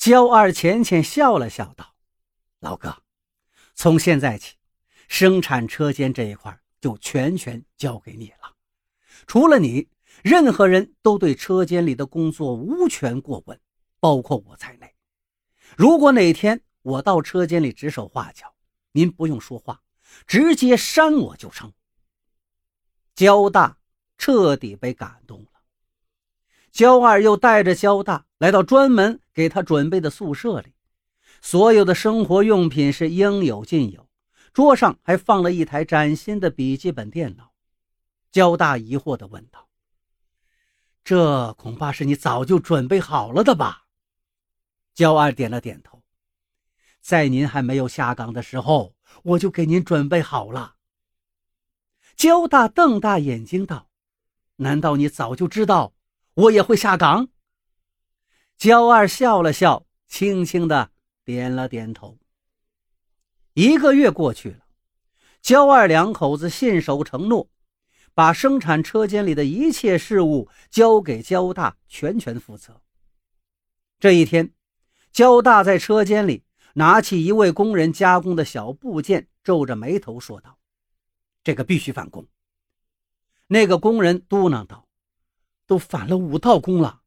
焦二浅浅笑了笑，道：“老哥，从现在起，生产车间这一块就全权交给你了。除了你，任何人都对车间里的工作无权过问，包括我在内。如果哪天我到车间里指手画脚，您不用说话，直接扇我就成。”焦大彻底被感动了。焦二又带着焦大来到专门给他准备的宿舍里，所有的生活用品是应有尽有，桌上还放了一台崭新的笔记本电脑。焦大疑惑地问道：“这恐怕是你早就准备好了的吧？”焦二点了点头：“在您还没有下岗的时候，我就给您准备好了。”焦大瞪大眼睛道：“难道你早就知道？”我也会下岗。焦二笑了笑，轻轻的点了点头。一个月过去了，焦二两口子信守承诺，把生产车间里的一切事务交给焦大全权负责。这一天，焦大在车间里拿起一位工人加工的小部件，皱着眉头说道：“这个必须返工。”那个工人嘟囔道。都返了五道工了，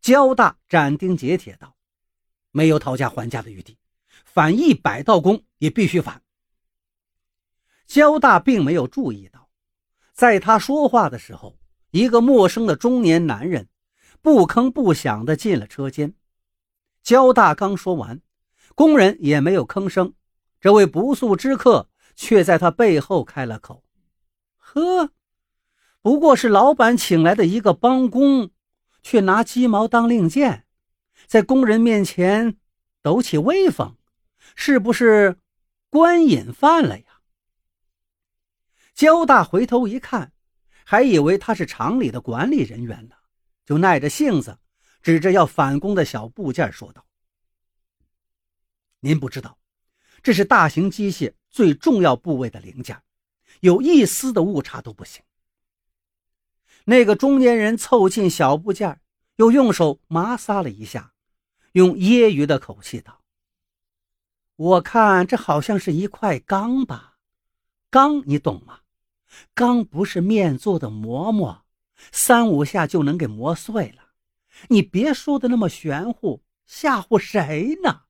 焦大斩钉截铁道：“没有讨价还价的余地，返一百道工也必须返。”焦大并没有注意到，在他说话的时候，一个陌生的中年男人不吭不响地进了车间。焦大刚说完，工人也没有吭声，这位不速之客却在他背后开了口：“呵。”不过是老板请来的一个帮工，却拿鸡毛当令箭，在工人面前抖起威风，是不是官瘾犯了呀？焦大回头一看，还以为他是厂里的管理人员呢，就耐着性子指着要返工的小部件说道：“您不知道，这是大型机械最重要部位的零件，有一丝的误差都不行。”那个中年人凑近小部件，又用手摩挲了一下，用揶揄的口气道：“我看这好像是一块钢吧？钢你懂吗？钢不是面做的馍馍，三五下就能给磨碎了。你别说的那么玄乎，吓唬谁呢？”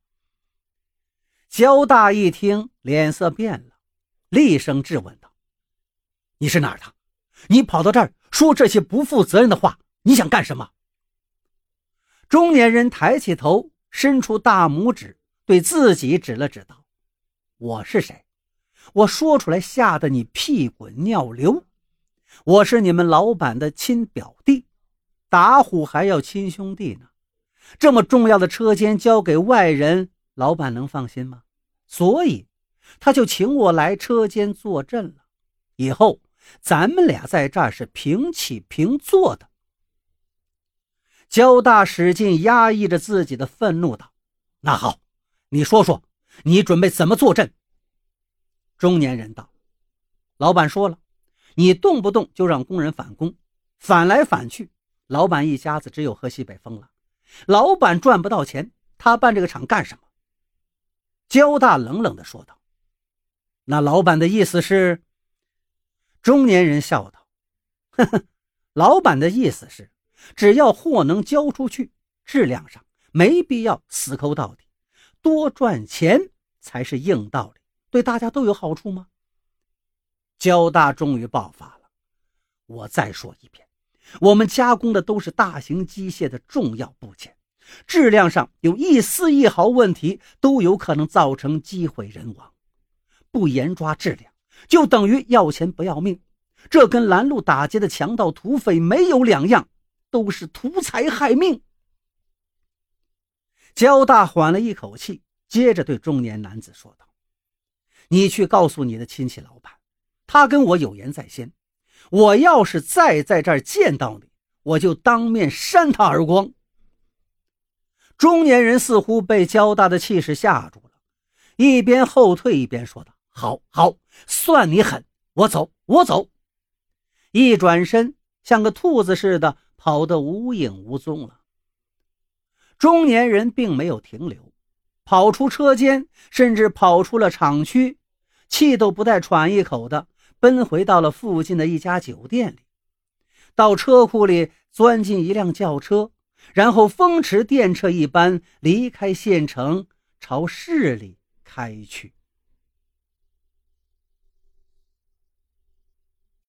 焦大一听，脸色变了，厉声质问道：“你是哪儿的？你跑到这儿？”说这些不负责任的话，你想干什么？中年人抬起头，伸出大拇指，对自己指了指道：“我是谁？我说出来吓得你屁滚尿流。我是你们老板的亲表弟，打虎还要亲兄弟呢。这么重要的车间交给外人，老板能放心吗？所以，他就请我来车间坐镇了。以后。”咱们俩在这儿是平起平坐的。焦大使劲压抑着自己的愤怒，道：“那好，你说说，你准备怎么坐镇？”中年人道：“老板说了，你动不动就让工人返工，返来返去，老板一家子只有喝西北风了。老板赚不到钱，他办这个厂干什么？”焦大冷冷地说道：“那老板的意思是？”中年人笑道：“呵呵，老板的意思是，只要货能交出去，质量上没必要死抠到底，多赚钱才是硬道理，对大家都有好处吗？”焦大终于爆发了：“我再说一遍，我们加工的都是大型机械的重要部件，质量上有一丝一毫问题，都有可能造成机毁人亡。不严抓质量。”就等于要钱不要命，这跟拦路打劫的强盗土匪没有两样，都是图财害命。焦大缓了一口气，接着对中年男子说道：“你去告诉你的亲戚老板，他跟我有言在先，我要是再在这儿见到你，我就当面扇他耳光。”中年人似乎被焦大的气势吓住了，一边后退一边说道。好好，算你狠！我走，我走。一转身，像个兔子似的跑得无影无踪了。中年人并没有停留，跑出车间，甚至跑出了厂区，气都不带喘一口的，奔回到了附近的一家酒店里，到车库里钻进一辆轿车，然后风驰电掣一般离开县城，朝市里开去。